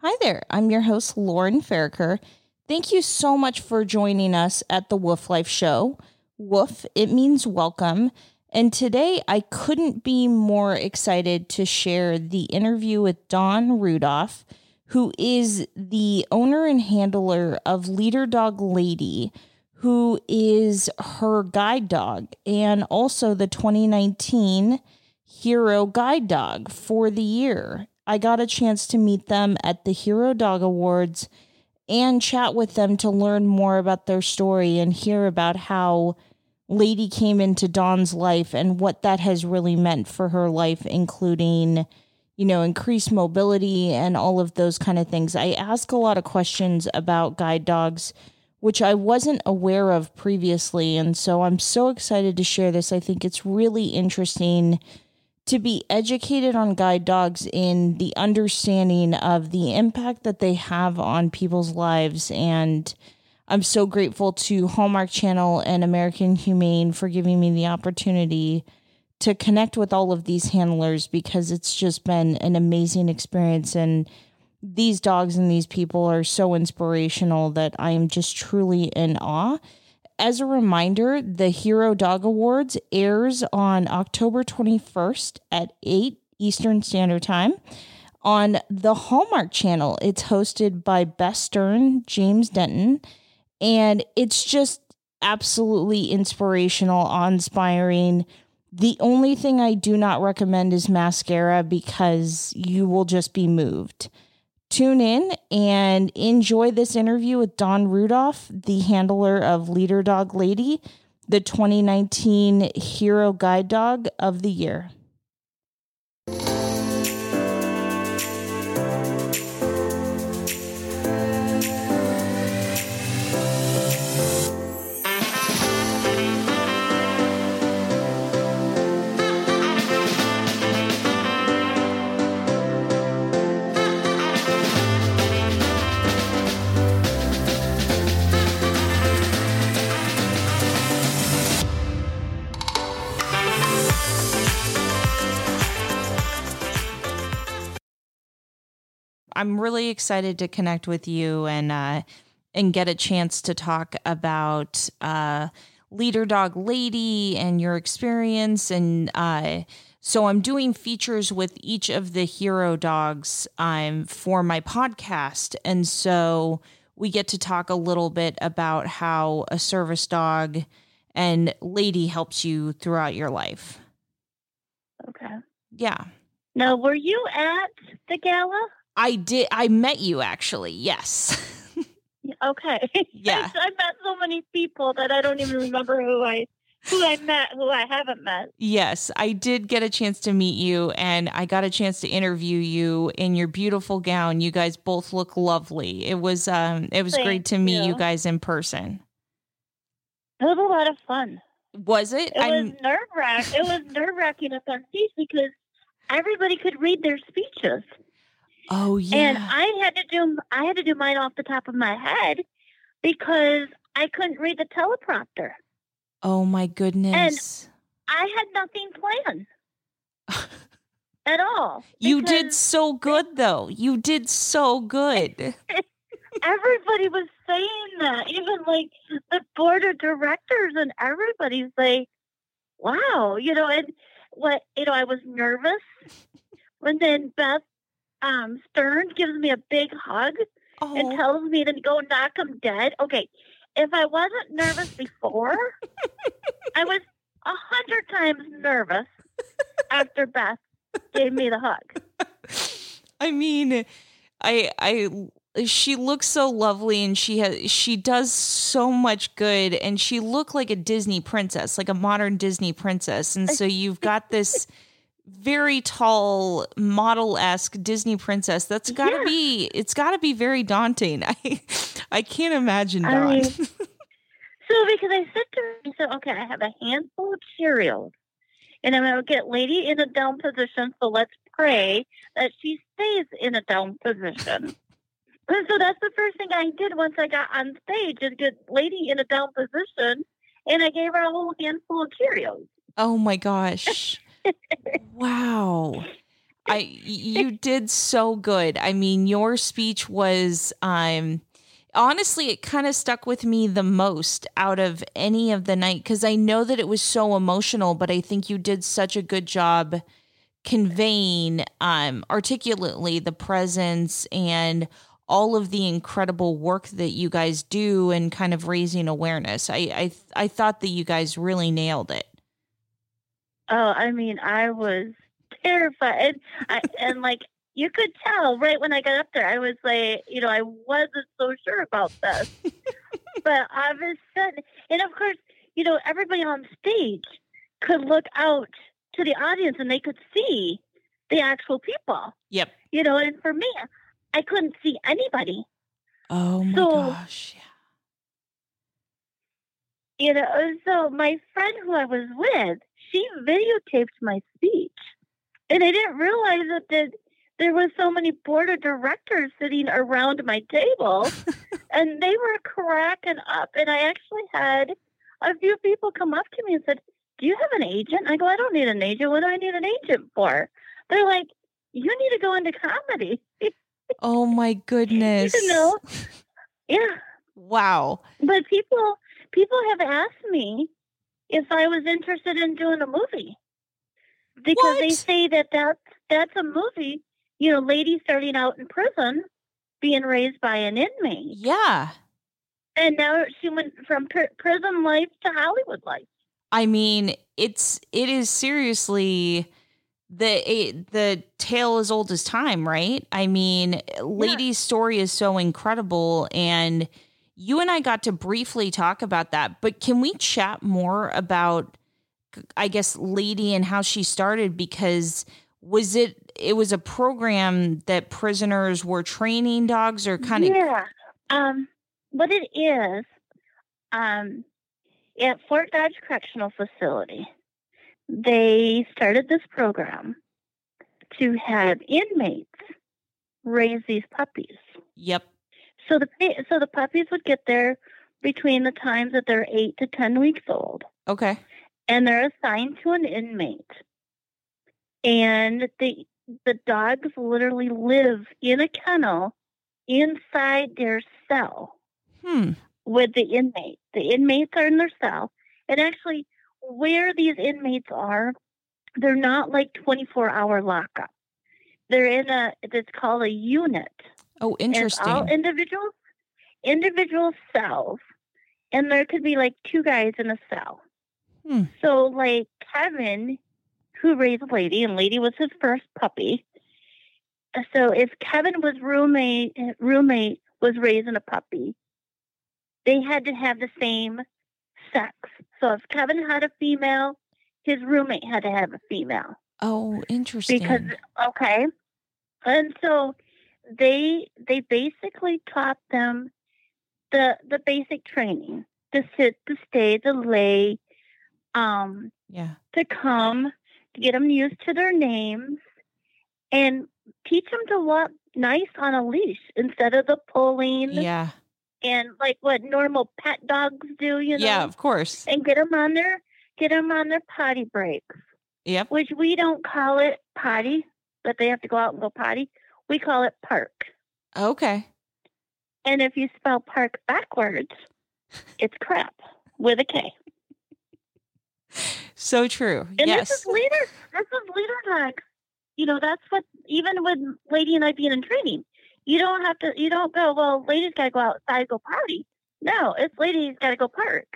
Hi there, I'm your host, Lauren Farricker. Thank you so much for joining us at the Woof Life Show. Woof, it means welcome. And today I couldn't be more excited to share the interview with Dawn Rudolph, who is the owner and handler of Leader Dog Lady, who is her guide dog and also the 2019 Hero Guide Dog for the year. I got a chance to meet them at the Hero Dog Awards and chat with them to learn more about their story and hear about how Lady came into Dawn's life and what that has really meant for her life, including, you know, increased mobility and all of those kind of things. I ask a lot of questions about guide dogs, which I wasn't aware of previously. And so I'm so excited to share this. I think it's really interesting to be educated on guide dogs in the understanding of the impact that they have on people's lives. And I'm so grateful to Hallmark Channel and American Humane for giving me the opportunity to connect with all of these handlers because it's just been an amazing experience. And these dogs and these people are so inspirational that I am just truly in awe as a reminder, the Hero Dog Awards airs on October 21st at 8 Eastern Standard Time on the Hallmark Channel. It's hosted by Beth Stern, James Denton, and it's just absolutely inspirational, inspiring. The only thing I do not recommend is mascara because you will just be moved. Tune in and enjoy this interview with Dawn Rudolph, the handler of Leader Dog Lady, the 2019 Hero Guide Dog of the Year. I'm really excited to connect with you and uh, and get a chance to talk about uh, Leader Dog Lady and your experience. And uh, so I'm doing features with each of the hero dogs um, for my podcast, and so we get to talk a little bit about how a service dog and lady helps you throughout your life. Okay. Yeah. Now, were you at the gala? I did. I met you actually. Yes. okay. Yeah. I met so many people that I don't even remember who I who I met, who I haven't met. Yes, I did get a chance to meet you and I got a chance to interview you in your beautiful gown. You guys both look lovely. It was um it was Thank great to meet you. you. guys in person. It was a lot of fun. Was it? It was nerve wrack. It was nerve wracking up on stage because everybody could read their speeches. Oh yeah. And I had to do I had to do mine off the top of my head because I couldn't read the teleprompter. oh my goodness. I had nothing planned at all. you did so good though. You did so good. Everybody was saying that, even like the board of directors and everybody's like, "Wow," you know. And what you know, I was nervous, and then Beth um, Stern gives me a big hug and Oh, tells me to go knock him dead. Okay, if I wasn't nervous before, I was a hundred times nervous after Beth gave me the hug. I mean, I I she looks so lovely and she has she does so much good and she looked like a Disney princess, like a modern Disney princess. And so you've got this very tall model-esque Disney princess. That's got to Yeah. be it's got to be very daunting. I I can't imagine I. So because I said to her, I said, okay, I have a handful of cereals, and I'm going to get Lady in a down position. So let's pray that she stays in a down position. and so that's the first thing I did once I got on stage is get Lady in a down position, and I gave her a whole handful of Cheerios. oh my gosh. Wow. I you did so good. I mean, your speech was um honestly it kind of stuck with me the most out of any of the night cuz I know that it was so emotional, but I think you did such a good job conveying um articulately the presence and all of the incredible work that you guys do and kind of raising awareness. I I I thought that you guys really nailed it. Oh, I mean, I was terrified. I, and like you could tell right when I got up there, I was like, you know, I wasn't so sure about this. but all of a sudden, and of course, you know, everybody on stage could look out to the audience and they could see the actual people. Yep. You know, and for me, I couldn't see anybody. Oh my So- gosh. Yeah. You know, so my friend who I was with, she videotaped my speech. And I didn't realize that the, there was so many board of directors sitting around my table and they were cracking up. And I actually had a few people come up to me and said, Do you have an agent? I go, I don't need an agent. What do I need an agent for? They're like, You need to go into comedy. Oh my goodness. You know? yeah. Wow. But people people have asked me if I was interested in doing a movie because they say that that's that's a movie. You know, lady starting out in prison, being raised by an inmate, Yeah. and now she went from pr- prison life to Hollywood life. I mean, it's it is seriously the it, the tale as old as time, right? I mean, Lady's story is so incredible and you and I got to briefly talk about that, but can we chat more about I guess Lady and how she started because was it it was a program that prisoners were training dogs or kind of yeah. Um, what it is, um, at Fort Dodge Correctional Facility, they started this program to have inmates raise these puppies. Yep. So the so the puppies would get there between the times that they're eight to ten weeks old, Okay. and they're assigned to an inmate. And the the dogs literally live in a kennel inside their cell Hmm. with the inmate. The inmates are in their cell, and actually, where these inmates are, they're not like twenty four hour lockup. They're in a it's called a unit. Oh, And it's all interesting. individual individual cells. And there could be like two guys in a cell. Hmm. So like Kevin, who raised Lady, and Lady was his first puppy. Uh, So if Kevin was roommate roommate was raising a puppy, they had to have the same sex. So if Kevin had a female, his roommate had to have a female Oh, interesting. because okay and so they they basically taught them the the basic training to sit to stay to lay um yeah. to come to get them used to their names and teach them to walk nice on a leash instead of the pulling Yeah. and like what normal pet dogs do you know Yeah, of course. and get them on their get them on their potty breaks Yep. which we don't call it potty, but they have to go out and go potty. We call it park. Okay. And if you spell park backwards, it's crap with a K. So true. And yes. this is leader. This is leader dog. You know, that's what even with Lady and I being in training, you don't have to. You don't go. Well, lady's got to go outside go party. No, it's lady's got to go park,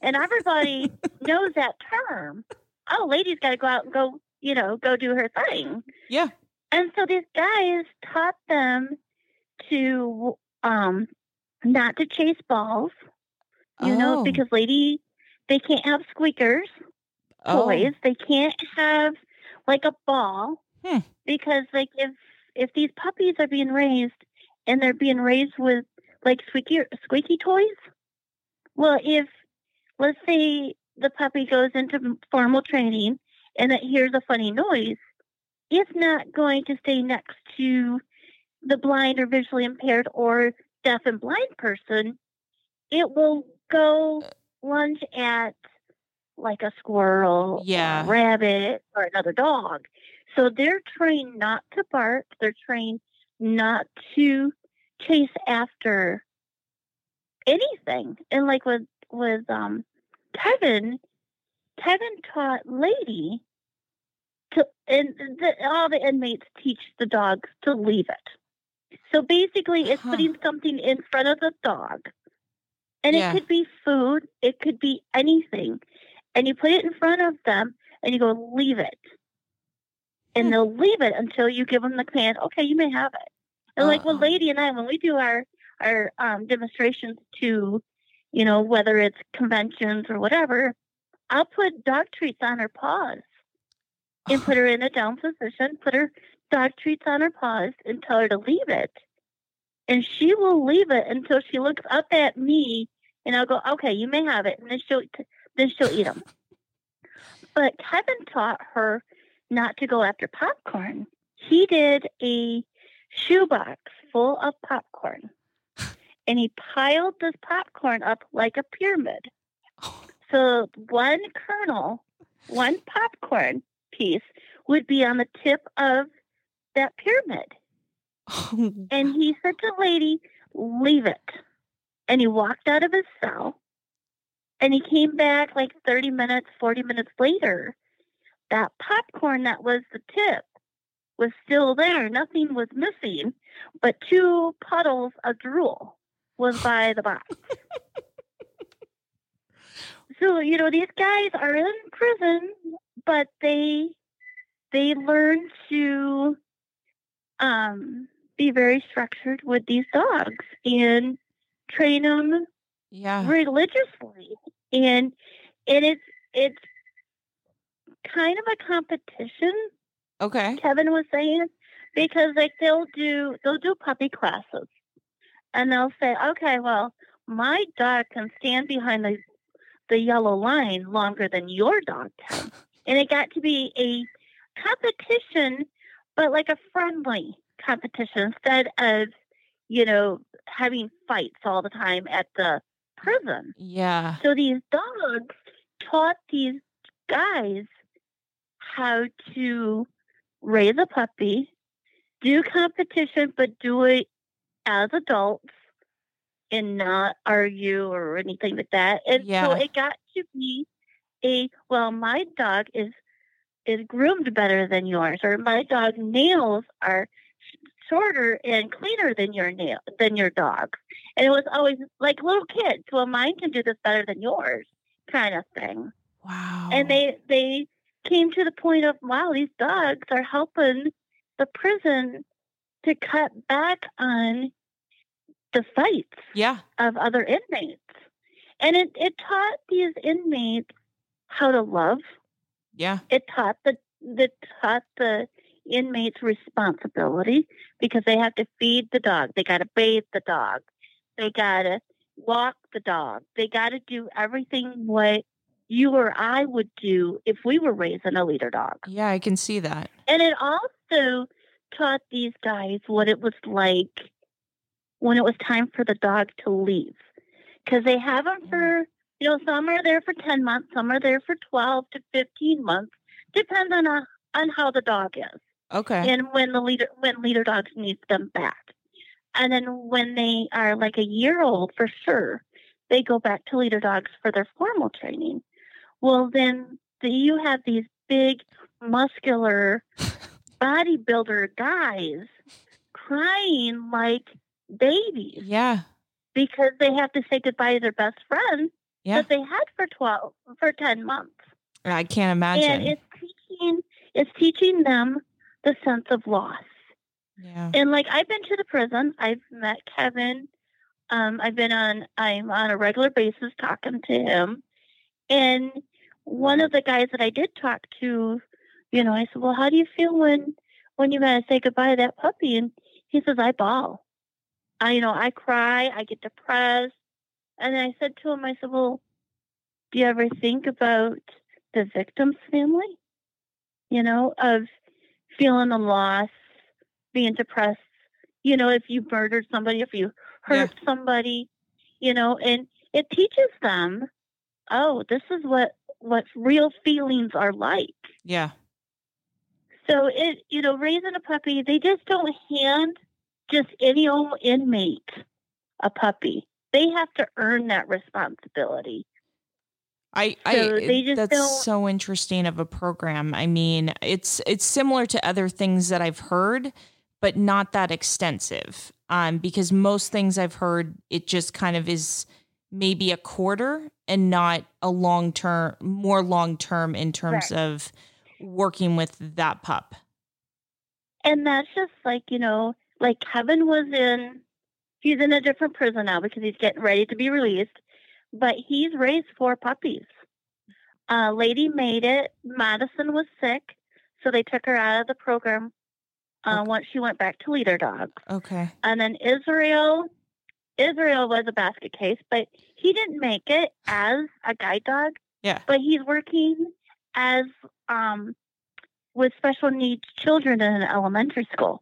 and everybody knows that term. Oh, lady's got to go out and go. You know, go do her thing. yeah. And so these guys taught them to um not to chase balls, you know, Oh. because lady they can't have squeakers, Oh. toys. They can't have like a ball Hmm. because like if if these puppies are being raised and they're being raised with like squeaky squeaky toys, well if let's say the puppy goes into formal training and it hears a funny noise, it's not going to stay next to the blind or visually impaired or deaf and blind person. It will go lunge at like a squirrel, or Yeah. a rabbit, or another dog. So they're trained not to bark. They're trained not to chase after anything. And like with with um Kevin, Kevin taught Lady to, and the, all the inmates teach the dogs to leave it. So basically, it's Huh. putting something in front of the dog, and Yeah. it could be food, it could be anything, and you put it in front of them, and you go leave it, and Hmm. they'll leave it until you give them the command. Okay, you may have it. And like with Uh-uh. Lady and I, when we do our our um, demonstrations to, you know, whether it's conventions or whatever, I'll put dog treats on her paws and put her in a down position, put her dog treats on her paws and tell her to leave it. And she will leave it until she looks up at me and I'll go, okay, you may have it. And then she'll, then she'll eat them. But Kevin taught her not to go after popcorn. He did a shoebox full of popcorn and he piled this popcorn up like a pyramid. Oh. So one kernel, one popcorn piece would be on the tip of that pyramid. And he said to the lady, leave it. And he walked out of his cell and he came back like 30 minutes, 40 minutes later. That popcorn that was the tip was still there. Nothing was missing, but two puddles of drool was by the box. so, you know, these guys are in prison, but they they learn to um, be very structured with these dogs and train them yeah. religiously and and it's it's kind of a competition Okay. kevin was saying because like they'll do they'll do puppy classes and they'll say okay well my dog can stand behind the the yellow line longer than your dog can and it got to be a competition but like a friendly competition instead of you know having fights all the time at the prison Yeah. so these dogs taught these guys how to raise a puppy, do competition, but do it as adults and not argue or anything like that. And Yeah. so it got to be a well, my dog is is groomed better than yours, or my dog nails are shorter and cleaner than your nail than your dog. And it was always like little kids. Well, mine can do this better than yours, kind of thing. Wow. And they they came to the point of wow, these dogs are helping the prison to cut back on the fights Yeah. of other inmates. And it, it taught these inmates how to love. Yeah. It taught the it taught the inmates responsibility because they have to feed the dog. They gotta bathe the dog. They gotta walk the dog. They gotta do everything what you or I would do if we were raising a leader dog. Yeah. I can see that. And it also taught these guys what it was like when it was time for the dog to leave. Because they have them for, you know, some are there for 10 months, some are there for 12 to 15 months, depends on, uh, on how the dog is Okay. and when the leader, when leader dogs need them back. And then when they are like a year old, for sure, they go back to leader dogs for their formal training. Well, then the, you have these big, muscular bodybuilder guys crying like babies Yeah. because they have to say goodbye to their best friend Yeah. that they had for 12 for 10 months I can't imagine. and it's teaching it's teaching them the sense of loss yeah. and like I've been to the prison, I've met Kevin. Um, I've been on I'm on a regular basis talking to him. And one of the guys that I did talk to, you know, I said, Well, how do you feel when when you gotta say goodbye to that puppy? And he says, I bawl. I you know, I cry, I get depressed. And I said to him, I said, Well, do you ever think about the victim's family? You know, of feeling the loss, being depressed, you know, if you murdered somebody, if you hurt somebody, you know, and it teaches them, oh, this is what what real feelings are like. Yeah. So it, you know, raising a puppy, they just don't hand just any old inmate a puppy. They have to earn that responsibility. I, So I they just that's don't- so interesting of a program. I mean, it's it's similar to other things that I've heard, but not that extensive. Um, because most things I've heard, it just kind of is maybe a quarter and not a long term, more long term in terms of working with that pup. And that's just like, you know, like Kevin was in, he's in a different prison now because he's getting ready to be released, but he's raised four puppies. Uh, lady made it. Madison was sick, so they took her out of the program uh, Okay. once she went back to leader dogs. Okay. And then Israel, Israel was a basket case, but he didn't make it as a guide dog. Yeah. But he's working as um, with special needs children in an elementary school.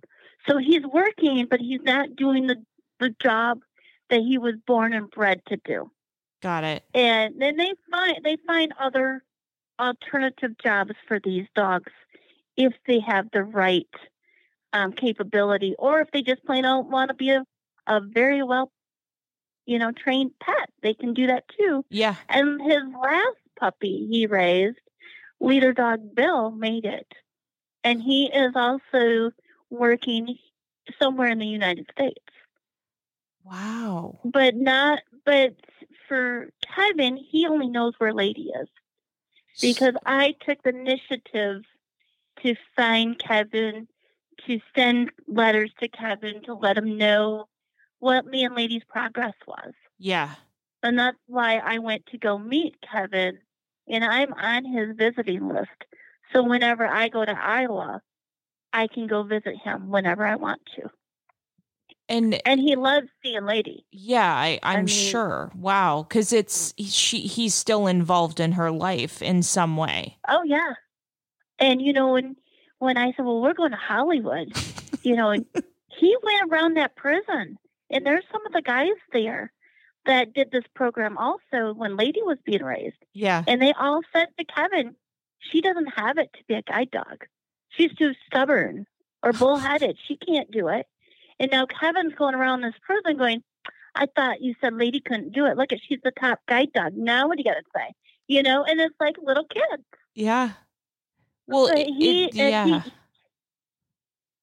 So he's working, but he's not doing the, the job that he was born and bred to do. Got it. And then they find they find other alternative jobs for these dogs if they have the right um, capability, or if they just plain don't want to be a, a very well, you know, trained pet. They can do that too. Yeah. And his last puppy he raised, leader dog Bill, made it, and he is also working somewhere in the United States Wow. but not but for Kevin, he only knows where Lady is because I took the initiative to find Kevin, to send letters to Kevin to let him know what me and Lady's progress was. Yeah. And that's why I went to go meet Kevin, and I'm on his visiting list. So whenever I go to Iowa, I can go visit him whenever I want to. And And he loves seeing Lady. Yeah, I, I'm mean- sure. Wow, because it's she. He's still involved in her life in some way. Oh yeah. And you know when when I said, "Well, we're going to Hollywood," you know, and he went around that prison, and there's some of the guys there that did this program also when Lady was being raised, Yeah, and they all said to Kevin, "She doesn't have it to be a guide dog. She's too stubborn or bullheaded. She can't do it." And now Kevin's going around this prison going, "I thought you said Lady couldn't do it. Look at she's the top guide dog. Now what do you got to say?" You know, and it's like little kids. yeah. Well, But he- it- uh, he- yeah.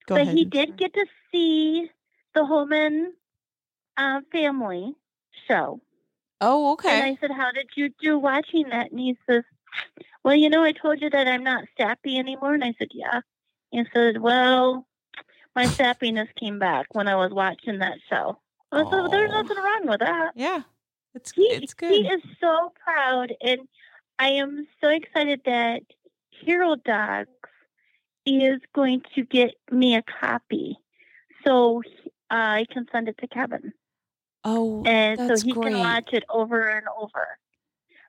Go but ahead. he did get to see the Holman uh, family show. Oh, okay. And. I said, How did you do watching that? And he says, Well, you know, I told you that I'm not sappy anymore. And I said, Yeah. And he said, Well, my sappiness came back when I was watching that show. Said, There's nothing wrong with that. yeah, it's He, it's good. he is so proud. And I am so excited that Hero Dogs is going to get me a copy so uh, I can send it to Kevin. oh, And so he great. can watch it over and over.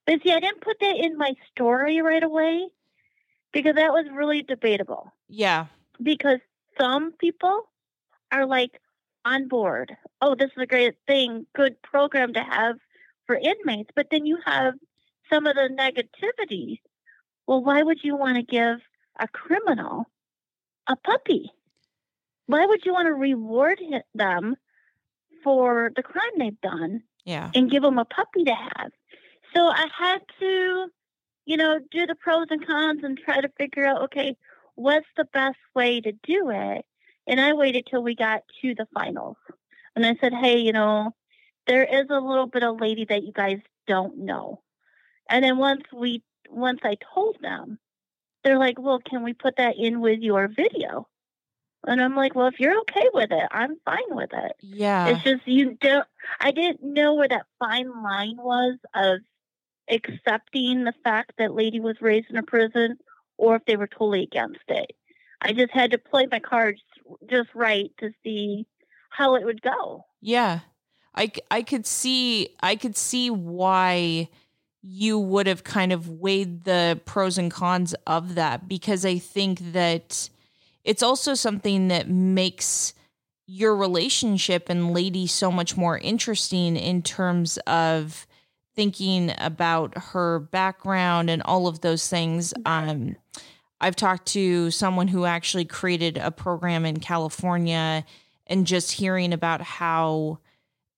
But see, I didn't put that in my story right away because that was really debatable. yeah, Because some people are like on board. Oh, this is a great thing, good program to have for inmates. But then you have some of the negativity. Well, why would you want to give a criminal a puppy? Why would you want to reward them for the crime they've done yeah, and give them a puppy to have? So I had to, you know, do the pros and cons and try to figure out, okay, what's the best way to do it? And I waited till we got to the finals. And I said, hey, you know, there is a little bit of lady that you guys don't know. And then once we, once I told them, they're like, well, can we put that in with your video? And I'm like, well, if you're okay with it, I'm fine with it. yeah, It's just you don't. I didn't know where that fine line was of accepting the fact that lady was raised in a prison, or if they were totally against it. I just had to play my cards just right to see how it would go. yeah. I, I could see I could see why you would have kind of weighed the pros and cons of that because I think that it's also something that makes your relationship and lady so much more interesting in terms of thinking about her background and all of those things um I've talked to someone who actually created a program in California and just hearing about how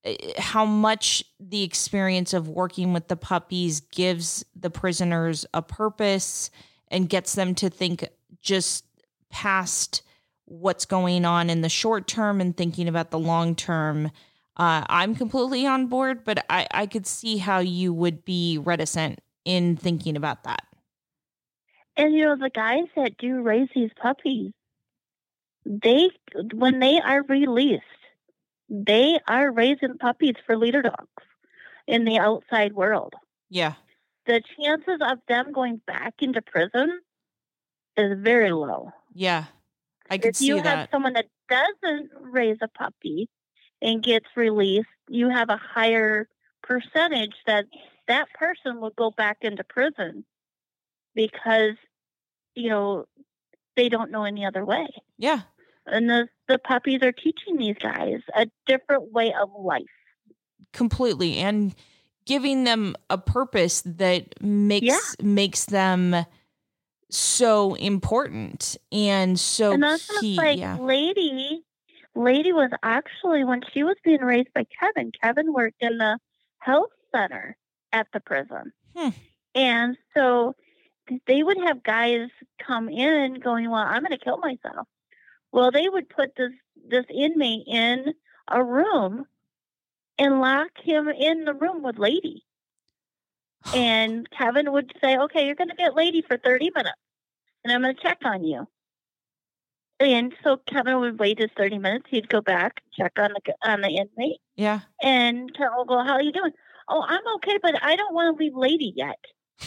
eh, how much the experience of working with the puppies gives the prisoners a purpose and gets them to think just past what's going on in the short term and thinking about the long term. Uh, I'm completely on board, but I, I could see how you would be reticent in thinking about that. And you know, the guys that do raise these puppies, they when they are released, they are raising puppies for leader dogs in the outside world. Yeah. The chances of them going back into prison is very low. Yeah. I could if see you have someone that doesn't raise a puppy and gets released, you have a higher percentage that that person will go back into prison because you know they don't know any other way. yeah. And the the puppies are teaching these guys a different way of life. completely and giving them a purpose that makes Yeah. makes them so important and so and that's key like yeah lady lady was actually when she was being raised by kevin kevin worked in the health center at the prison Hmm. and so they would have guys come in going well i'm going to kill myself well they would put this this inmate in a room and lock him in the room with lady and Kevin would say, "Okay, you're going to get lady for 30 minutes, and I'm going to check on you." And so Kevin would wait his 30 minutes. He'd go back, check on the on the inmate, yeah and Kevin will go, "How are you doing?" "Oh, I'm okay, but I don't want to leave lady yet."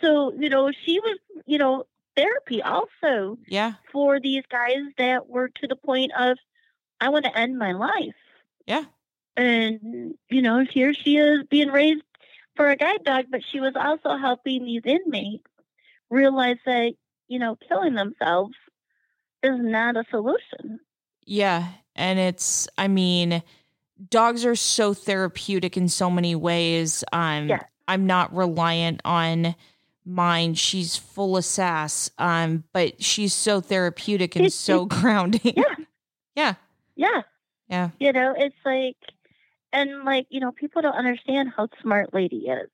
So you know, she was you know therapy also yeah for these guys that were to the point of, "I want to end my life." yeah and you know here she is being raised for a guide dog but she was also helping these inmates realize that you know killing themselves is not a solution. Yeah and it's i mean dogs are so therapeutic in so many ways. Um Yeah. i'm not reliant on mine. She's full of sass um but she's so therapeutic and so grounding. Yeah. yeah. Yeah. Yeah. You know it's like and like you know people don't understand how smart lady is.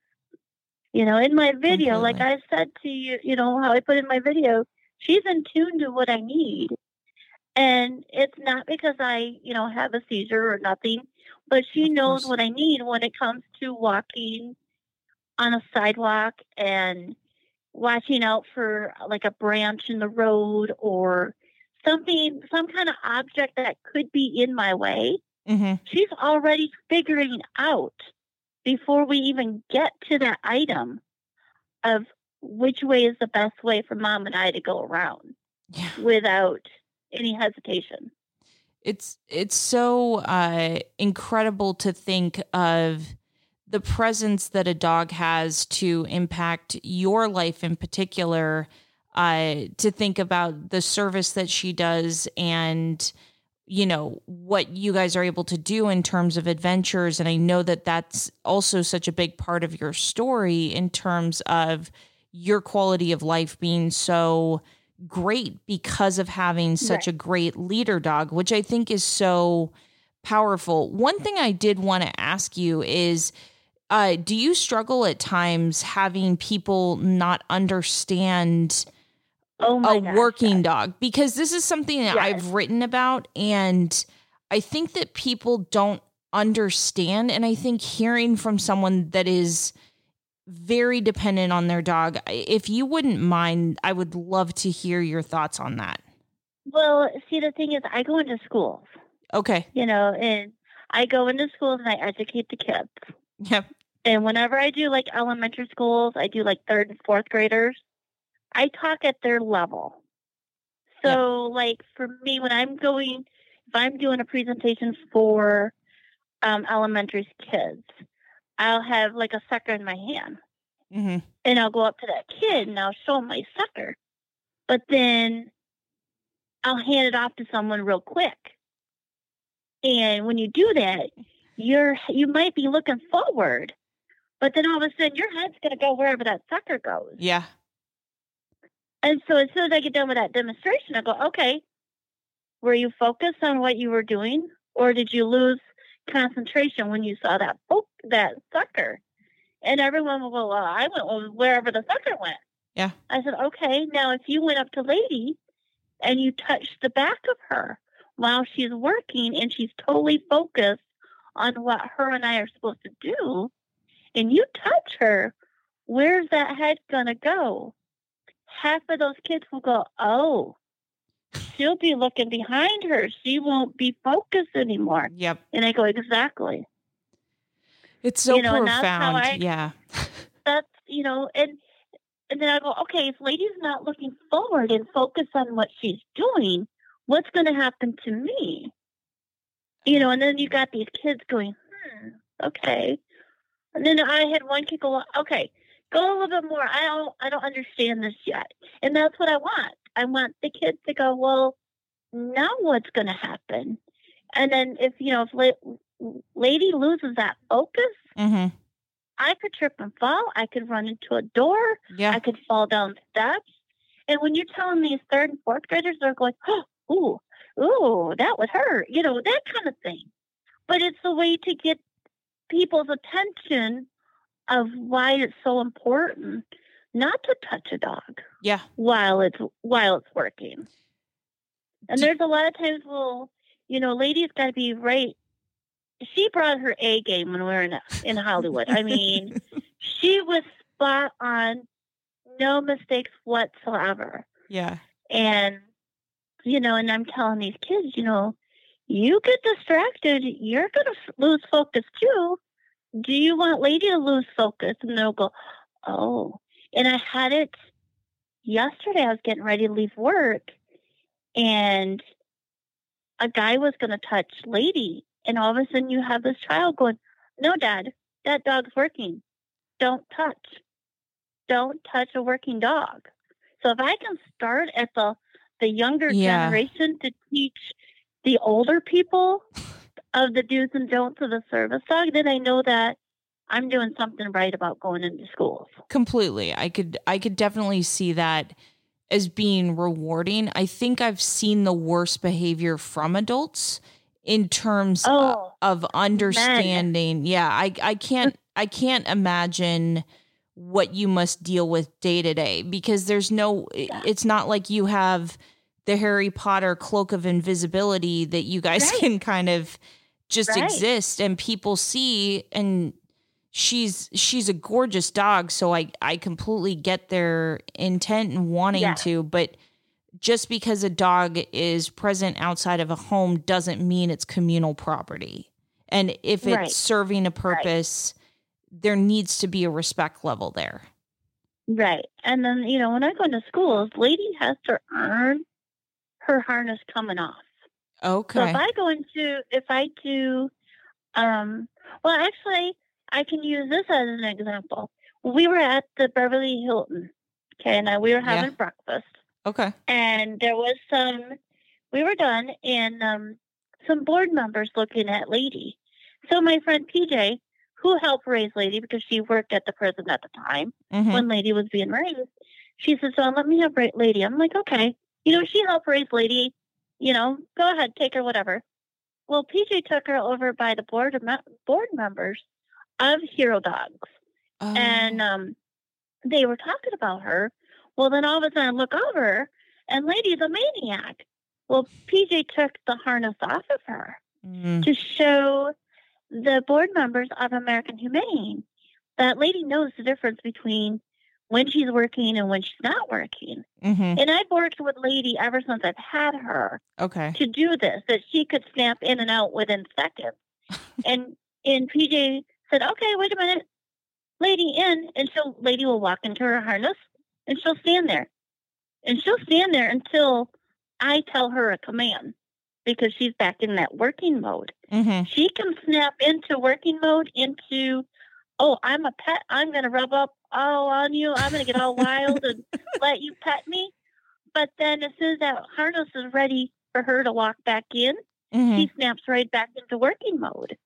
You know in my video like i said to you you know how i put in my video she's in tune to what i need. And it's not because i you know have a seizure or nothing but she knows what i need when it comes to walking on a sidewalk and watching out for like a branch in the road or something some kind of object that could be in my way. Mm-hmm. she's already figuring out before we even get to that item of which way is the best way for mom and I to go around yeah without any hesitation. it's it's so uh incredible to think of the presence that a dog has to impact your life in particular uh to think about the service that she does and you know what you guys are able to do in terms of adventures and I know that that's also such a big part of your story in terms of your quality of life being so great because of having such a great leader dog, which I think is so powerful. One thing I did want to ask you is uh, do you struggle at times having people not understand Oh a gosh, working yes. dog? Because this is something that Yes. I've written about, and I think that people don't understand. And I think hearing from someone that is very dependent on their dog, if you wouldn't mind, I would love to hear your thoughts on that. Well, see the thing is I go into schools, Okay. you know, and I go into schools and I educate the kids. Yep. And whenever I do like elementary schools, I do like third and fourth graders, I talk at their level. So, like for me, when I'm going, if I'm doing a presentation for um, elementary kids, I'll have like a sucker in my hand hmm and I'll go up to that kid and I'll show him my sucker. But then I'll hand it off to someone real quick. And when you do that, you're you might be looking forward, but then all of a sudden your head's gonna go wherever that sucker goes. Yeah. And so as soon as I get done with that demonstration, I go, okay, were you focused on what you were doing, or did you lose concentration when you saw that poke, that sucker? And everyone will go, well, I went wherever the sucker went. Yeah. I said, okay, now if you went up to Lady and you touched the back of her while she's working and she's totally focused on what her and I are supposed to do, and you touch her, where's that head going to go? Half of those kids will go, oh, she'll be looking behind her. She won't be focused anymore. Yep. And I go, exactly. It's so You know, and that's how profound. I- yeah. That's, you know, and and then I go, okay, if lady's not looking forward and focus on what she's doing, what's going to happen to me? You know, and then you got these kids going, hmm, okay. And then I had one kid go, okay, go a little bit more. I don't, I don't understand this yet. And that's what I want. I want the kids to go, well, now what's going to happen? And then if, you know, if la- lady loses that focus, hmm I could trip and fall. I could run into a door. Yeah. I could fall down steps. And when you're telling these third and fourth graders, they're going, oh, ooh, ooh, that would hurt, you know, that kind of thing. But it's a way to get people's attention of why it's so important not to touch a dog yeah. while it's while it's working. And Do- there's a lot of times, well, you know, ladies got to be right. She brought her A game when we were in in Hollywood. I mean, she was spot on, no mistakes whatsoever. Yeah. And you know, and I'm telling these kids, you know, you get distracted, you're gonna lose focus too. Do you want lady to lose focus? And they'll go, oh. And I had it yesterday. I was getting ready to leave work, and a guy was going to touch lady, and all of a sudden you have this child going, "No, Dad, that dog's working. Don't touch. Don't touch a working dog." So if I can start at the the younger Yeah. generation to teach the older people of the do's and don'ts of the service dog, then I know that I'm doing something right about going into schools. completely i could i could definitely see that as being rewarding i think i've seen the worst behavior from adults in terms Oh, of understanding yeah i i can't i can't imagine what you must deal with day to day because there's no Yeah. it's not like you have the harry potter cloak of invisibility that you guys Right. can kind of just Right. exist and people see and she's she's a gorgeous dog so i i completely get their intent and wanting Yeah. to but just because a dog is present outside of a home doesn't mean it's communal property and if it's Right. serving a purpose there needs to be a respect level there right. And then, you know, when I go into schools, lady has to earn her harness coming off. So okay if I go into, if I do, um, well, actually, I can use this as an example. We were at the Beverly Hilton, okay, and we were Yeah. having breakfast, okay and there was some. We were done, and um, some board members looking at Lady. So my friend PJ, who helped raise Lady because she worked at the prison at the time, Mhm. when Lady was being raised, she says, "So let me help raise Lady." I'm like, "Okay." You know, she helped raise Lady. You know, go ahead, take her, whatever. Well, PJ took her over by the board of me- board members of Hero Dogs, Oh, and um, they were talking about her. Well, then all of a sudden, I look over, and Lady's a maniac. Well, PJ took the harness off of her mm, to show the board members of American Humane that lady knows the difference between when she's working and when she's not working. mhm. And I've worked with Lady ever since I've had her okay to do this, that she could snap in and out within seconds. and and PJ said, Okay, wait a minute. Lady in and she'll lady will walk into her harness and she'll stand there. And she'll stand there until I tell her a command because she's back in that working mode Mhm. she can snap into working mode into oh i'm a pet i'm going to rub up all on you i'm going to get all wild and let you pet me but then as soon as that harness is ready for her to walk back in Mhm. she snaps right back into working mode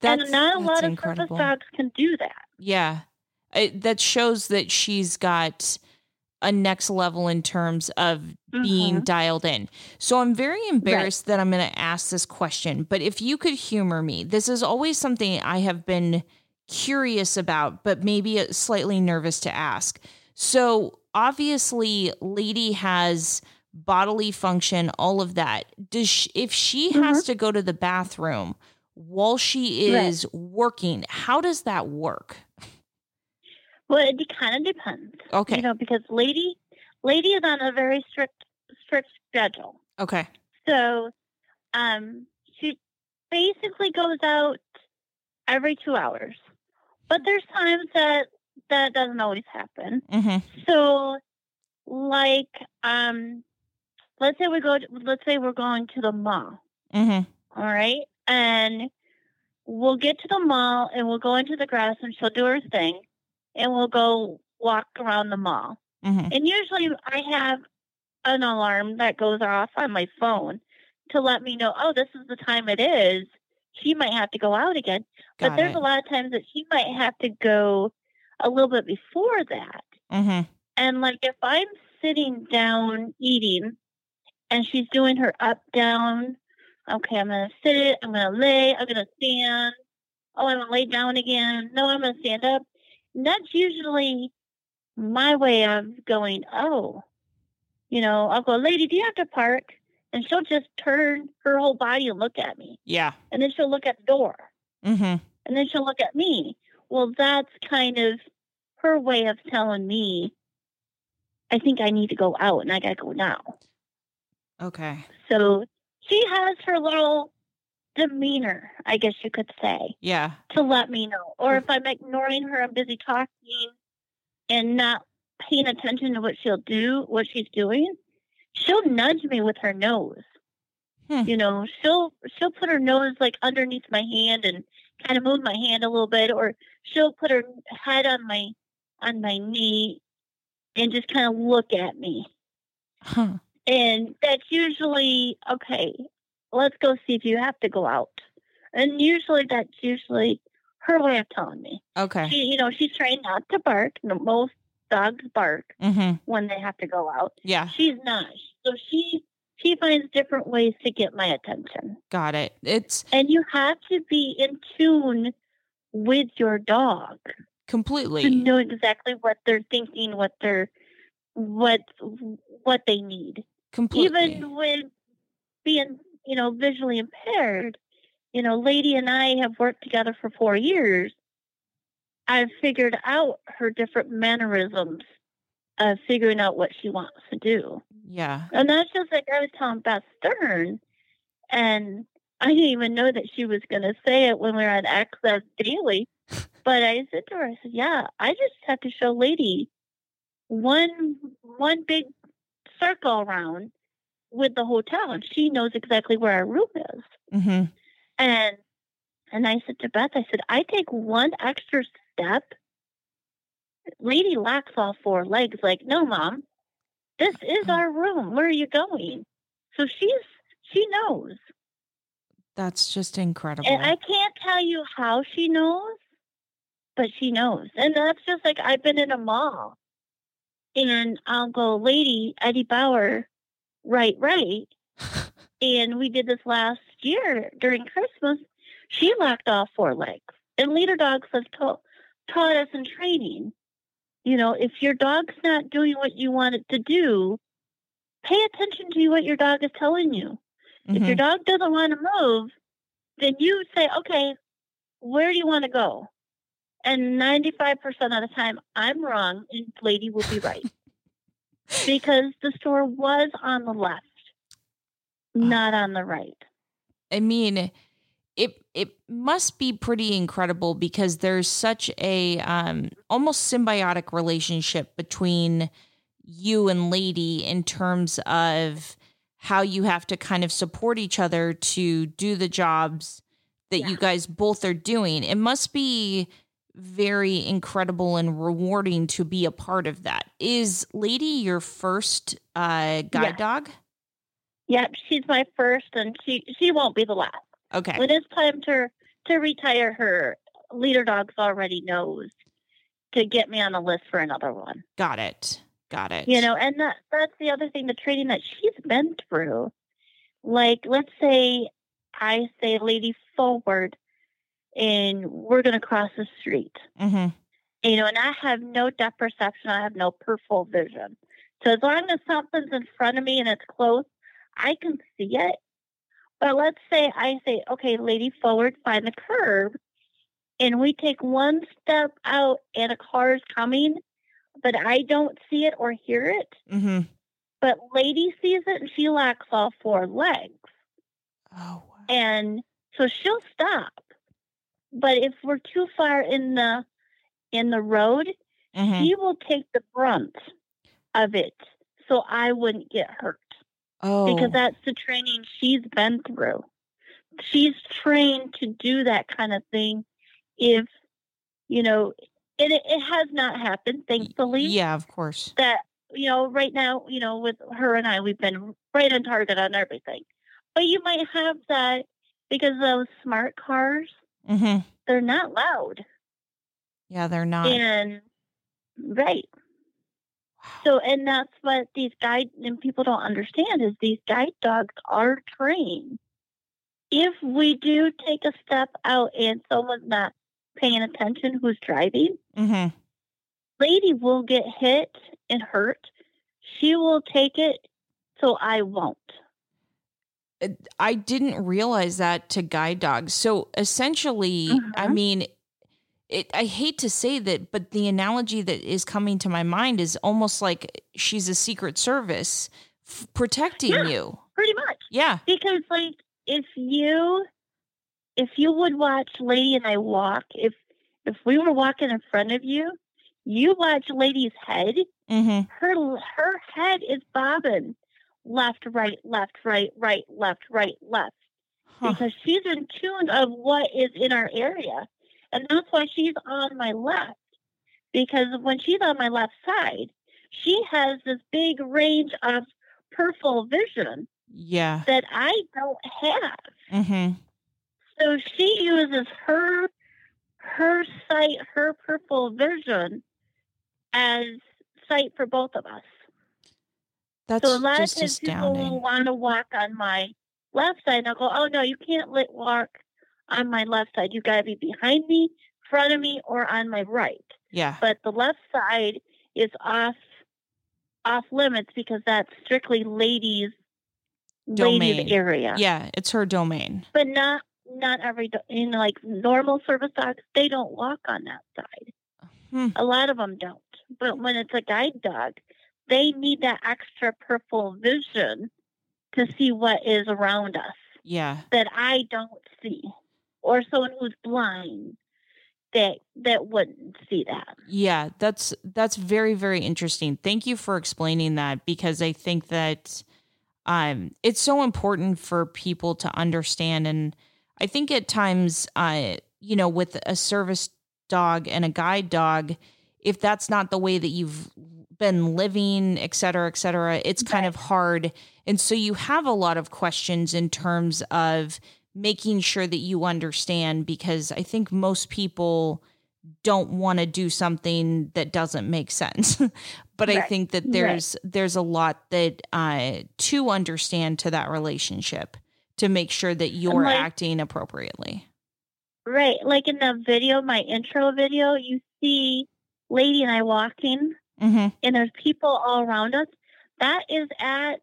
That's, and not a lot of incredible. dogs can do that Yeah. It, that shows that she's got a next level in terms of being Mhm. dialed in. So I'm very embarrassed that I'm going to ask this question, but if you could humor me, this is always something I have been curious about, but maybe slightly nervous to ask. So obviously, Lady has bodily function, all of that. Does she, if she has to go to the bathroom while she Right. is working, how does that work? Well, it kind of depends. Okay. You know, because lady, lady is on a very strict, strict schedule. Okay. So, um, she basically goes out every two hours, but there's times that that doesn't always happen. Mhm. So, like, um, let's say we go. To, let's say we're going to the mall. Mhm. All right, and we'll get to the mall and we'll go into the grass and she'll do her thing, and we'll go walk around the mall. Mhm. And usually I have an alarm that goes off on my phone to let me know, oh, this is the time it is. She might have to go out again. but there's it. a lot of times that she might have to go a little bit before that. Mhm. And like if I'm sitting down eating and she's doing her up down, okay, I'm gonna sit, I'm gonna lay, I'm gonna stand. Oh, I'm gonna lay down again. No, I'm gonna stand up. And that's usually my way of going, oh, you know, I'll go, lady, do you have to park? And she'll just turn her whole body and look at me. Yeah. And then she'll look at the door. Mm-hmm. And then she'll look at me. Well, that's kind of her way of telling me, I think I need to go out and I got to go now. Okay. So she has her little demeanor, I guess you could say, Yeah. to let me know. Or if I'm ignoring her, I'm busy talking and not paying attention to what she'll do, what she's doing, she'll nudge me with her nose. Hmm. You know, she'll she'll put her nose like underneath my hand and kind of move my hand a little bit, or she'll put her head on my on my knee and just kind of look at me. Huh. And that's usually okay. Let's go see if you have to go out. And usually that's usually her way of telling me. Okay. She, you know, she's trained not to bark. Most dogs bark Mhm. when they have to go out. Yeah. She's not. So she she finds different ways to get my attention. Got it. It's And you have to be in tune with your dog completely to completely. know exactly what they're thinking, what they're what what they need. Completely. Even with being, you know, visually impaired, you know, Lady and I have worked together for four years. I've figured out her different mannerisms of figuring out what she wants to do. yeah. And that's just like I was telling Beth Stern, and I didn't even know that she was going to say it when we were on Access Daily. But I said to her, I said, "Yeah, I just have to show Lady one one big circle around with the hotel, and she knows exactly where our room is." Mhm. And and I said to Beth, I said, "I take one extra step." Lady locks all four legs, like, "No, mom, this is our room. Where are you going?" So she's she knows. That's just incredible. And I can't tell you how she knows, but she knows. And that's just like I've been in a mall and I'll go, lady, Eddie Bauer, right, right. and we did this last year during Christmas. She locked off four legs. And leader dogs have taught taught us in training. You know, if your dog's not doing what you want it to do, pay attention to what your dog is telling you. If your Mhm. dog doesn't want to move, then you say, okay, where do you want to go? And 95% of the time, I'm wrong and Lady will be right. because the store was on the left, not on the right. I mean, it it must be pretty incredible because there's such a um almost symbiotic relationship between you and Lady in terms of how you have to kind of support each other to do the jobs that Yeah. you guys both are doing. It must be very incredible and rewarding to be a part of that. Is Lady your first uh guide Yeah. dog? Yep, she's my first, and she she won't be the last. Okay. When it's time to to retire her, leader dogs already knows to get me on the list for another one. Got it. Got it. You know, and that that's the other thing, the training that she's been through. Like, let's say I say, lady, forward, and we're going to cross the street. Mm-hmm. You know, and I have no depth perception. I have no peripheral vision. So as long as something's in front of me and it's close, I can see it. But let's say I say, okay, lady, forward, find the curb. And we take one step out and a car is coming, but I don't see it or hear it. Mm-hmm. But lady sees it and she locks all four legs. Oh. Wow. And so she'll stop. But if we're too far in the in the road, Mhm. she will take the brunt of it so I wouldn't get hurt. Oh. Because that's the training she's been through. She's trained to do that kind of thing if you know it, it has not happened, thankfully. yeah, of course. That you know, right now, you know, with her and I, we've been right on target on everything. But you might have that because those smart cars, Mm-hmm. they're not loud. Yeah, they're not. And right. So and that's what these guide and people don't understand is these guide dogs are trained. If we do take a step out and someone's not paying attention who's driving, Mm-hmm. lady will get hit and hurt. She will take it, so I won't. I didn't realize that to guide dogs. So essentially, I Mhm. mean, it, I hate to say that, but the analogy that is coming to my mind is almost like she's a secret service f- protecting Yeah. you. Pretty much. Yeah. Because like if you if you would watch Lady and I walk, if if we were walking in front of you, you watch Lady's head, Mm-hmm. her her head is bobbing left, right, left, right, right, left, right, left. Huh. Because she's in tune of what is in our area. And that's why she's on my left. Because when she's on my left side, she has this big range of purple vision Yeah. that I don't have. Mm-hmm. So she uses her her sight, her purple vision as sight for both of us. That's so a lot of times people astounding. will want to walk on my left side, and I'll go, "Oh no, you can't let walk on my left side. You got to be behind me, front of me, or on my right." Yeah. But the left side is off off limits because that's strictly ladies Domain. ladies area. Yeah. It's her domain. but not not every you know like normal service dogs they don't walk on that side Hmm. a lot of them don't but when it's a guide dog they need that extra purple vision to see what is around us Yeah. that i don't see or someone who's blind that that wouldn't see that Yeah, that's that's very very interesting. Thank you for explaining that because I think that um it's so important for people to understand and I think at times uh you know with a service dog and a guide dog if that's not the way that you've been living et cetera et cetera it's kind of hard and so you have a lot of questions in terms of making sure that you understand because I think most people don't want to do something that doesn't make sense. but I think that Right. there's there's a lot that uh to understand to that relationship to make sure that you're like- acting appropriately. right like in the video my intro video you see lady and i walking Mhm. and there's people all around us. That is at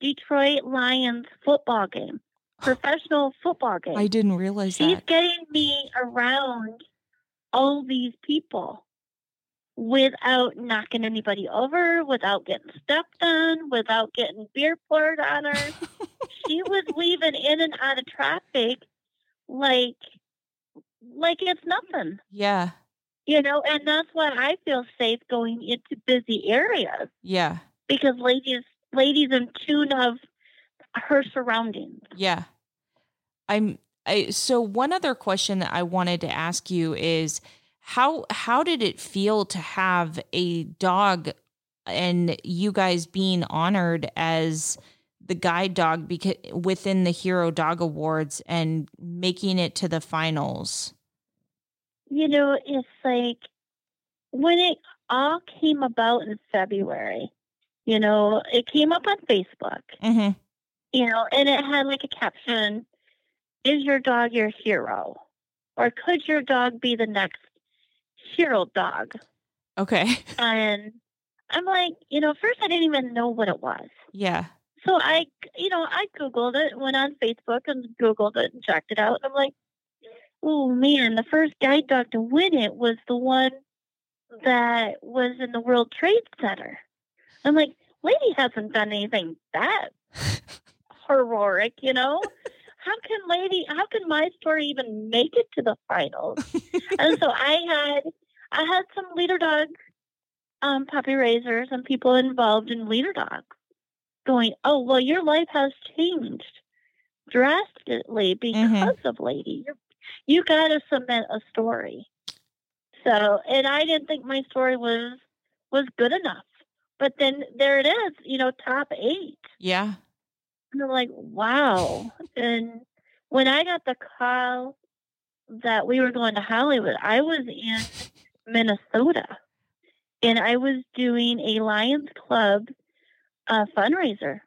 Detroit Lions football game, professional football game. I didn't realize that. She's that. getting me around all these people without knocking anybody over, without getting stepped on, without getting beer poured on her. she was weaving in and out of traffic like like it's nothing yeah. You know and that's why i feel safe going into busy areas Yeah. because ladies ladies in tune of her surroundings Yeah. I'm I so one other question that I wanted to ask you is how how did it feel to have a dog and you guys being honored as the guide dog because within the Hero Dog Awards and making it to the finals? You know it's like when it all came about in February. You know, it came up on Facebook. Mm-hmm. You know, and it had like a caption: "Is your dog your hero, or could your dog be the next hero dog?" Okay. And I'm like, you know, first I didn't even know what it was. Yeah. So I, you know, I Googled it, went on Facebook and Googled it and checked it out. I'm like, oh man, the first guide dog to win it was the one that was in the World Trade Center. I'm like, lady hasn't done anything that heroic, you know? How can lady, how can my story even make it to the finals? and so I had, I had some leader dog um, puppy raisers and people involved in leader dogs going, oh, well, your life has changed drastically because of Lady. You got to submit a story. So, and I didn't think my story was was good enough. But then there it is, you know, top eight. Yeah. And I'm like, wow. and when I got the call that we were going to Hollywood, I was in Minnesota and I was doing a Lions Club uh, fundraiser.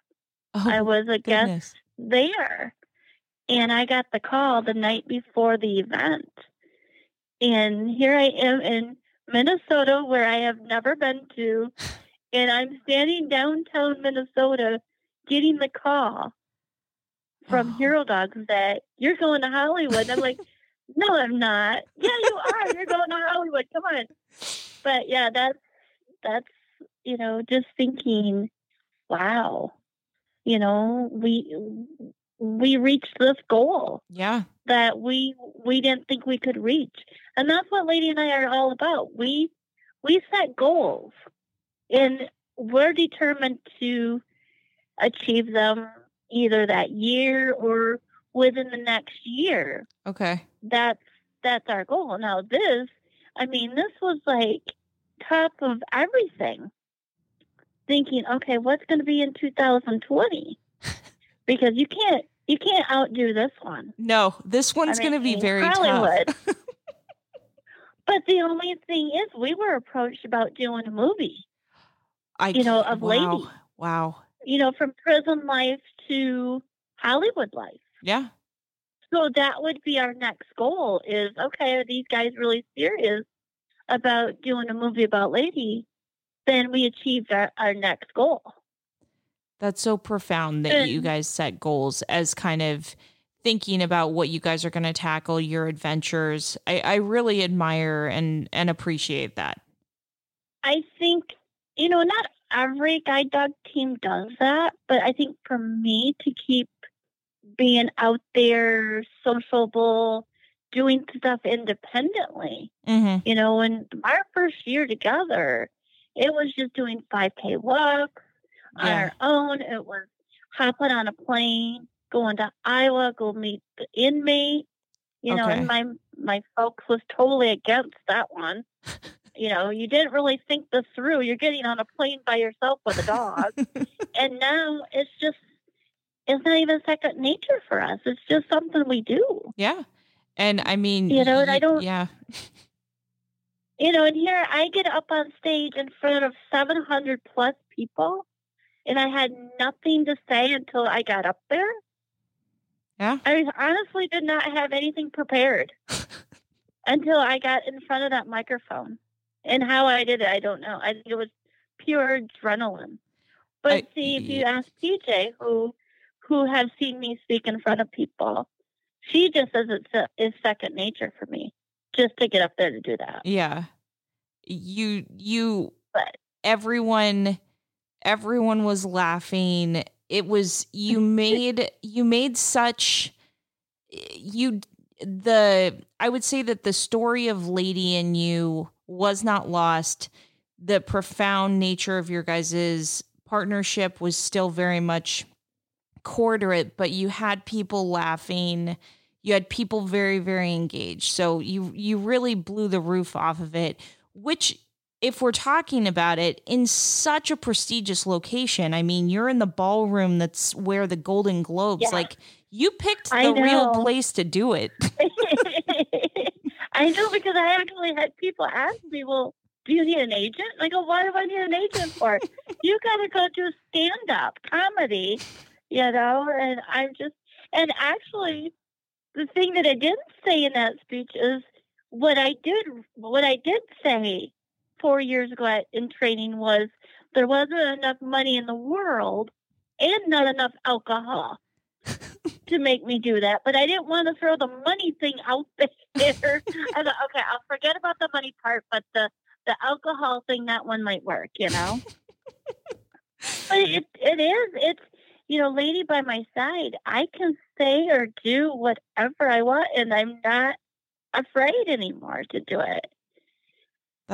Oh, I was a guest there. And I got the call the night before the event. And here I am in Minnesota, where I have never been to. And I'm standing downtown Minnesota getting the call from Oh. Hero Dogs that you're going to Hollywood. And I'm like, no, I'm not. Yeah, you are. You're going to Hollywood. Come on. But yeah, that's, that's, you know, just thinking, wow, you know, we, we reached this goal Yeah. that we we didn't think we could reach. And that's what lady and i are all about. We we set goals and we're determined to achieve them either that year or within the next year. Okay. that's that's our goal. Now this i mean this was like top of everything. Thinking okay what's going to be in 2020 because you can't you can't outdo this one No, this one's I going to be very Hollywood. tough. But the only thing is, we were approached about doing a movie, I, you know, of wow. Lady. Wow. you know, from prison life to Hollywood life. Yeah. So that would be our next goal is, okay, are these guys really serious about doing a movie about Lady? Then we achieved our, our next goal. That's so profound that you guys set goals as kind of thinking about what you guys are going to tackle, your adventures. I, I really admire and, and appreciate that. I think, you know, not every guide dog team does that, but I think for me to keep being out there, sociable, doing stuff independently, Mm-hmm. you know, in our first year together, it was just doing 5K walks on Yeah. our own. It was hopping on a plane, going to Iowa, go meet the inmate, you know, Okay. and my my folks was totally against that one. you know, you didn't really think this through. You're getting on a plane by yourself with a dog. and now it's just it's not even second nature for us. It's just something we do. Yeah. And I mean, You know, and I don't- Yeah. You know, and here I get up on stage in front of 700 plus people, and I had nothing to say until I got up there. Yeah. I honestly did not have anything prepared until I got in front of that microphone. And how I did it, I don't know. I think it was pure adrenaline. But I- see, if you ask PJ, who who have seen me speak in front of people, she just says it's is second nature for me, just to get up there to do that. Yeah. You, you, But everyone, everyone was laughing. It was, you made, you made such, you, the, I would say that the story of Lady and you was not lost. The profound nature of your guys' partnership was still very much core to it, but you had people laughing. You had people very, very engaged. So you you really blew the roof off of it, which if we're talking about it in such a prestigious location, I mean, you're in the ballroom that's where the Golden Globes, Yeah. like you picked the real place to do it. I know because I actually had people ask me, well, do you need an agent? And I go, why do I need an agent for? you got to go do stand up comedy, you know? And I'm just, and actually, the thing that I didn't say in that speech is what I did, what I did say four years ago at, in training was there wasn't enough money in the world and not enough alcohol to make me do that. But I didn't want to throw the money thing out there. I thought, okay, I'll forget about the money part, but the the alcohol thing, that one might work, you know. but it it is. It's you know, lady by my side, I can say or do whatever I want, and I'm not afraid anymore to do it.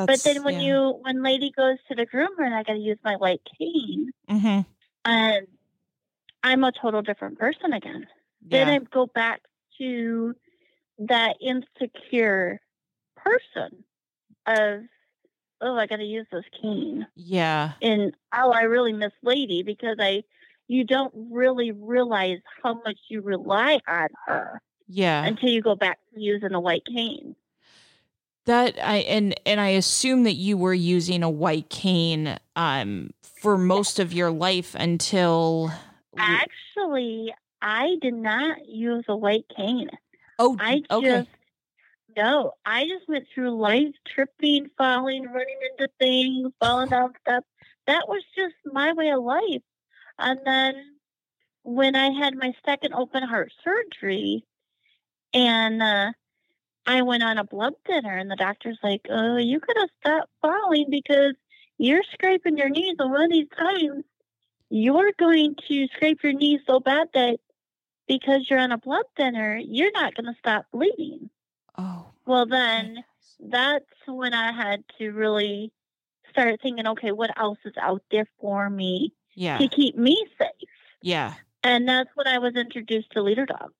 That's, but then when yeah. you when lady goes to the groomer and I got to use my white cane, Mhm. and I'm a total different person again. Then I go back to that insecure person of oh I got to use this cane yeah. and oh I really miss lady because I you don't really realize how much you rely on her Yeah. until you go back to using a white cane. That I and and I assume that you were using a white cane um for most of your life until Actually, I did not use a white cane. Oh, I okay. just no. I just went through life tripping, falling, running into things, falling down stuff. That was just my way of life. And then when I had my second open heart surgery, and uh, I went on a blood thinner, and the doctor's like, "Oh, you could have stopped falling because you're scraping your knees, and one of these times you're going to scrape your knees so bad that because you're on a blood thinner, you're not going to stop bleeding." oh. Well, then that's when I had to really start thinking, okay, what else is out there for me Yeah. to keep me safe? Yeah. And that's when I was introduced to leader dogs.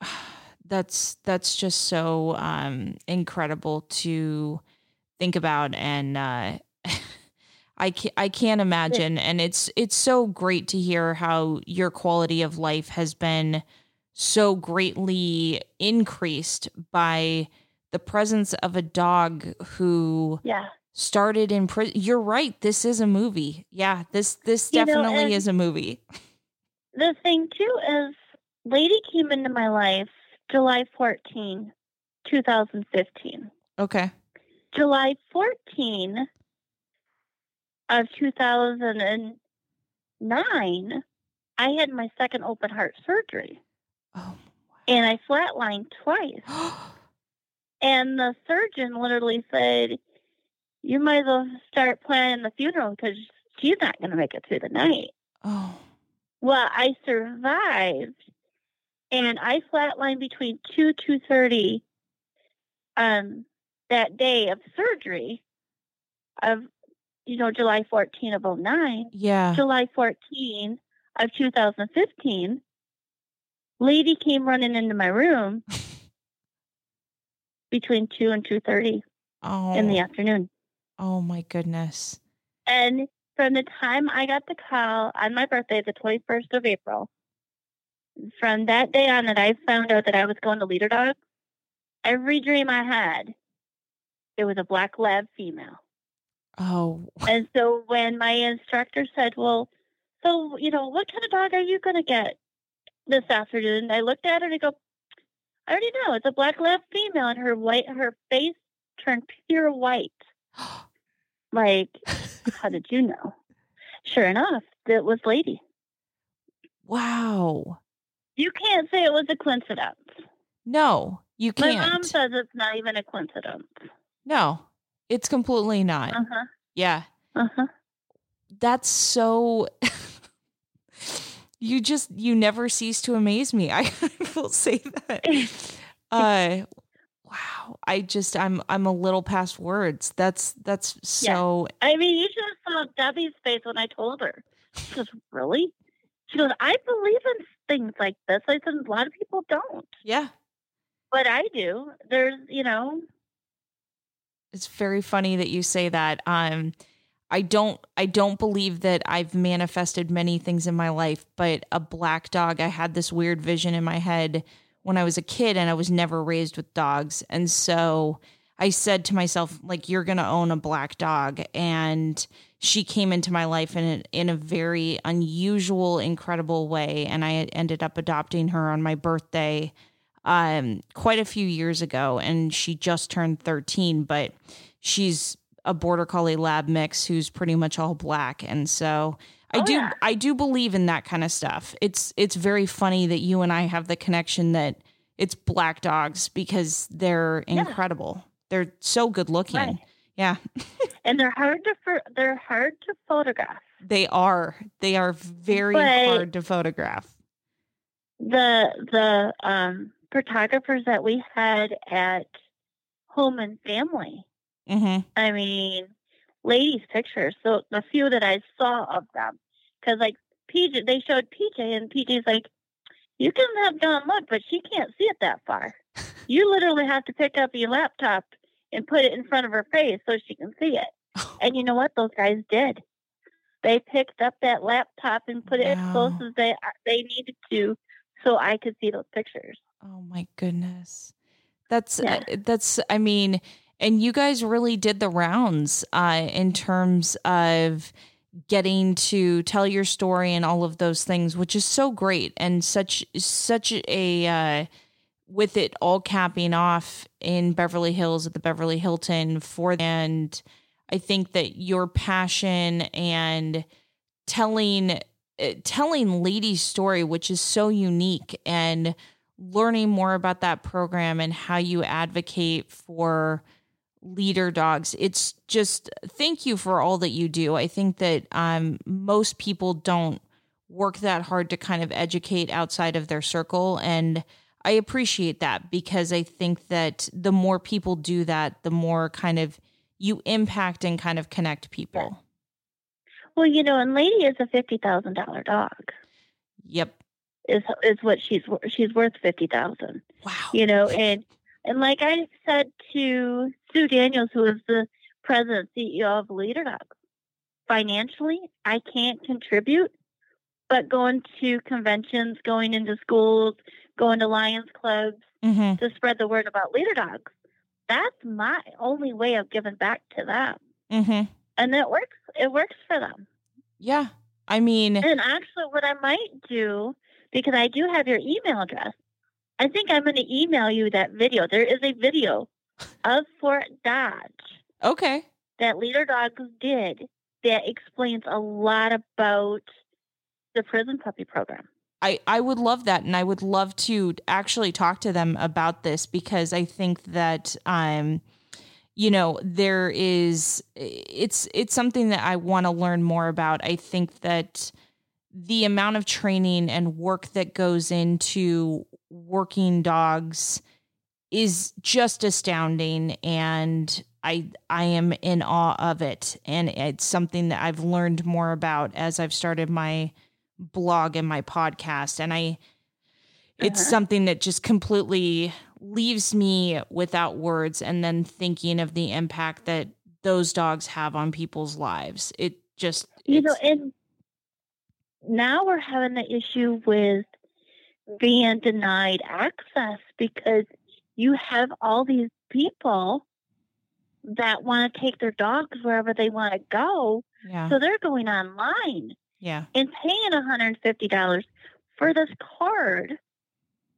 that's that's just so um incredible to think about and uh I can't, I can't imagine. And it's it's so great to hear how your quality of life has been so greatly increased by the presence of a dog who Yeah. started in prison you're right this is a movie. Yeah this this You know, definitely and- is a movie. The thing, too, is Lady came into my life July 14, 2015. okay July 14 of 2009, I had my second open heart surgery. oh and I flatlined twice. And the surgeon literally said, "You might as well start planning the funeral because she's not going to make it through the night." oh Well, I survived, and I flatlined between two two thirty, um, that day of surgery, of you know July fourteen of 09. yeah July 14 of 2015, lady came running into my room between 2 and 2.30 oh in the afternoon. Oh my goodness. And from the time I got the call on my birthday, the 21st of April, from that day on that I found out that I was going to Leader Dog, every dream I had, it was a black lab female. Oh, And so when my instructor said, Well, so, you know, what kind of dog are you going to get this afternoon? I looked at her and I go, I already know. It's a black lab female, and her white, her face turned pure white. Like, how did you know? Sure enough, it was Lady. wow. You can't say it was a coincidence. No, you can't. My mom says it's not even a coincidence. no, it's completely not. Uh huh. Yeah. Uh huh. That's so. you just, you never cease to amaze me. I will say that. Uh, wow. I just, I'm, I'm a little past words. That's, that's so. I mean, you should have saw Debbie's face when I told her. She goes, Really? She goes, I believe in things like this. I said, A lot of people don't, Yeah. but I do. There's, you know, it's very funny that you say that um i don't i don't believe that i've manifested many things in my life but a black dog i had this weird vision in my head when i was a kid and i was never raised with dogs and so I said to myself, like, you're going to own a black dog. And she came into my life in a, in a very unusual, incredible way. And I ended up adopting her on my birthday um, quite a few years ago. And she just turned 13, but she's a border collie lab mix who's pretty much all black. And so I Oh, do yeah. I do believe in that kind of stuff. It's it's very funny that you and I have the connection that it's black dogs because they're Yeah. incredible. They're so good looking. Right. Yeah, and they're hard to they're hard to photograph. they are. They are very But- hard to photograph. The the um, photographers that we had at Home and Family, hmm I mean, ladies' pictures. So the few that I saw of them, because like PJ, they showed PJ, and PJ's like, "You can have Dawn look, but she can't see it that far. You literally have to pick up your laptop and put it in front of her face so she can see it." And you know what? Those guys did. They picked up that laptop and put it as close as they they needed to, so I could see those pictures. Oh my goodness. That's Yeah. uh, that's I mean, and you guys really did the rounds uh in terms of getting to tell your story and all of those things, which is so great and such such a uh with it all capping off in Beverly Hills at the Beverly Hilton for and I think that your passion and telling uh, telling Lady's story, which is so unique, and learning more about that program and how you advocate for leader dogs. It's just thank you for all that you do. I think that um, most people don't work that hard to kind of educate outside of their circle and I appreciate that because I think that the more people do that, the more kind of you impact and kind of connect people. Well, you know, and Lady is a fifty thousand dollar dog. Yep. Is is what she's she's worth fifty thousand. Wow. You know, and and like I said to Sue Daniels, who is the president CEO of Leader Dogs, financially I can't contribute, but going to conventions, going into schools, going to Lions clubs hmm to spread the word about Leader Dogs, that's my only way of giving back to them, hmm and it works. It works for them. Yeah. I mean, And actually, what I might do, because I do have your email address, I think I'm going to email you that video. There is a video of Fort Dodge okay. that Leader Dogs did that explains a lot about the prison puppy program. I, I would love that and I would love to actually talk to them about this because I think that um you know there is it's it's something that I want to learn more about. I think that the amount of training and work that goes into working dogs is just astounding and I I am in awe of it and it's something that I've learned more about as I've started my blog and my podcast and I it's Uh-huh. something that just completely leaves me without words and then thinking of the impact that those dogs have on people's lives. It just You know and now we're having the issue with being denied access because you have all these people that want to take their dogs wherever they want to go. yeah. So they're going online Yeah. and paying $150 for this card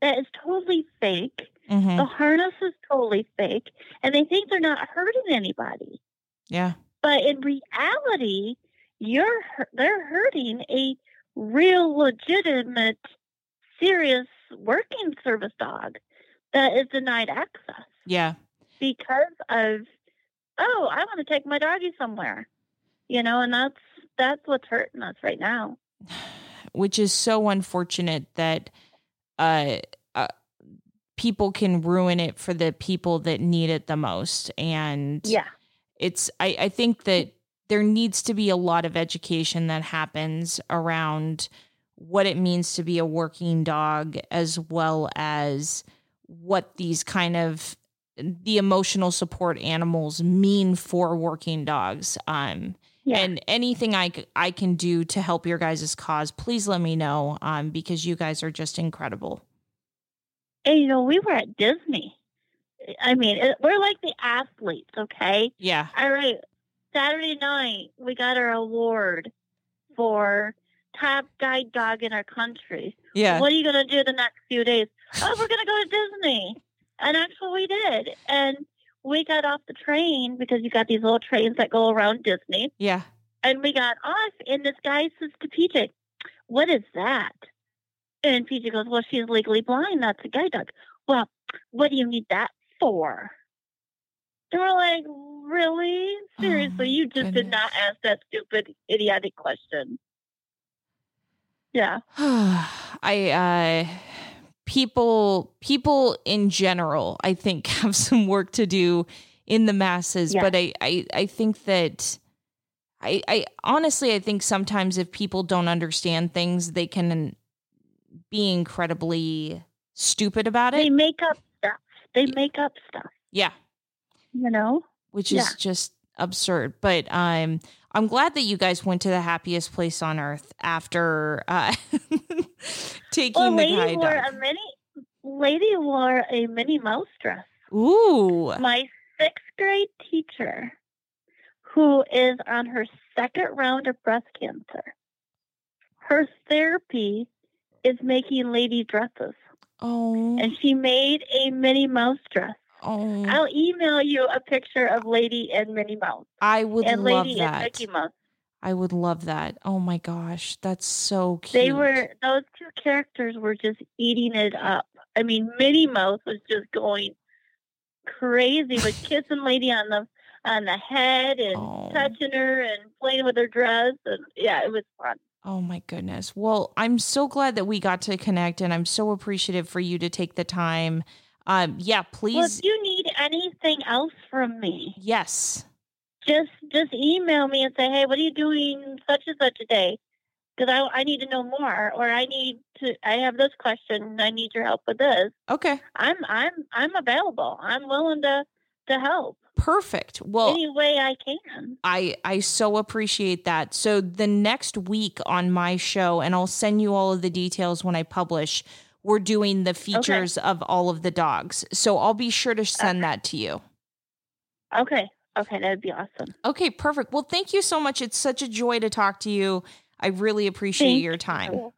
that is totally fake. Mhm. The harness is totally fake, and they think they're not hurting anybody. Yeah. But in reality, you're they're hurting a real legitimate, serious working service dog that is denied access Yeah. because of oh, I want to take my doggy somewhere, you know, and that's that's what's hurting us right now. Which is so unfortunate that uh, uh people can ruin it for the people that need it the most. And Yeah, it's I, I think that there needs to be a lot of education that happens around what it means to be a working dog as well as what these kind of the emotional support animals mean for working dogs. Um yeah. and anything I, I can do to help your guys' cause please let me know um because you guys are just incredible And you know, we were at Disney I mean, it, we're like the athletes, okay? Yeah. All right. Saturday night, we got our award for top guide dog in our country. Yeah. What are you going to do the next few days? Oh, we're going to go to Disney. And that's what we did. And we got off the train because you got these little trains that go around Disney. Yeah. And we got off, and this guy says to PJ, What is that? And PJ goes, Well, she's legally blind. That's a guide dog. Well, what do you need that for? And we're like, Really? Seriously, my you just did not ask that stupid, idiotic question. Yeah. I uh people people in general I think have some work to do in the masses, Yeah. but I, I I think that I I honestly I think sometimes if people don't understand things, they can be incredibly stupid about it. They make up stuff. They make up stuff, Yeah. you know? which Yeah. is just absurd. But um, I'm glad that you guys went to the happiest place on earth after uh, taking Well, the lady guide wore a mini, lady wore a Minnie Mouse dress. Ooh, my sixth grade teacher who is on her second round of breast cancer her therapy is making lady dresses. Oh, and she made a minnie mouse dress oh, i'll email you a picture of lady and minnie mouse I would and love lady and that. mickey mouse I would love that. Oh my gosh, that's so cute. they were those two characters were just eating it up i mean minnie mouse was just going crazy with kissing lady on the on the head and Oh. touching her and playing with her dress and yeah it was fun Oh my goodness. Well, I'm so glad that we got to connect, and I'm so appreciative for you to take the time. Um, yeah, well please. if you need anything else from me yes. just just email me and say hey what are you doing such and such a day because I, I need to know more or i need to i have this question i need your help with this Okay. i'm i'm i'm available i'm willing to to help Perfect. Well, any way i can I I so appreciate that. So the next week on my show, and I'll send you all of the details when I publish. We're doing the features of all of the dogs, so I'll be sure to send that to you. okay okay that'd be awesome Okay, perfect. Well, thank you so much. It's such a joy to talk to you. I really appreciate Thank your time.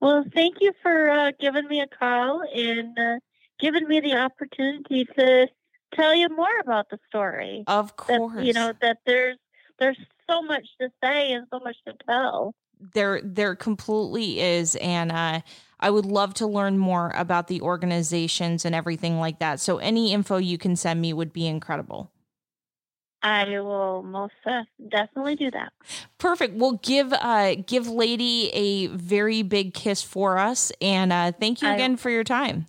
Well, thank you for uh, giving me a call and uh, giving me the opportunity to tell you more about the story. Of That course, you know that there's there's so much to say and so much to tell. there there completely is, and uh, I would love to learn more about the organizations and everything like that. So any info you can send me would be incredible. I will most definitely do that. Perfect. Well, give uh give Lady a very big kiss for us, and uh, thank you I- again for your time.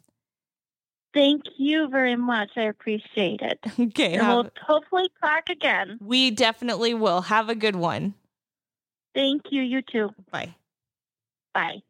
Thank you very much. I appreciate it. Okay, And we'll hopefully talk again. we definitely will. Have a good one. Thank you. You too. Bye. Bye.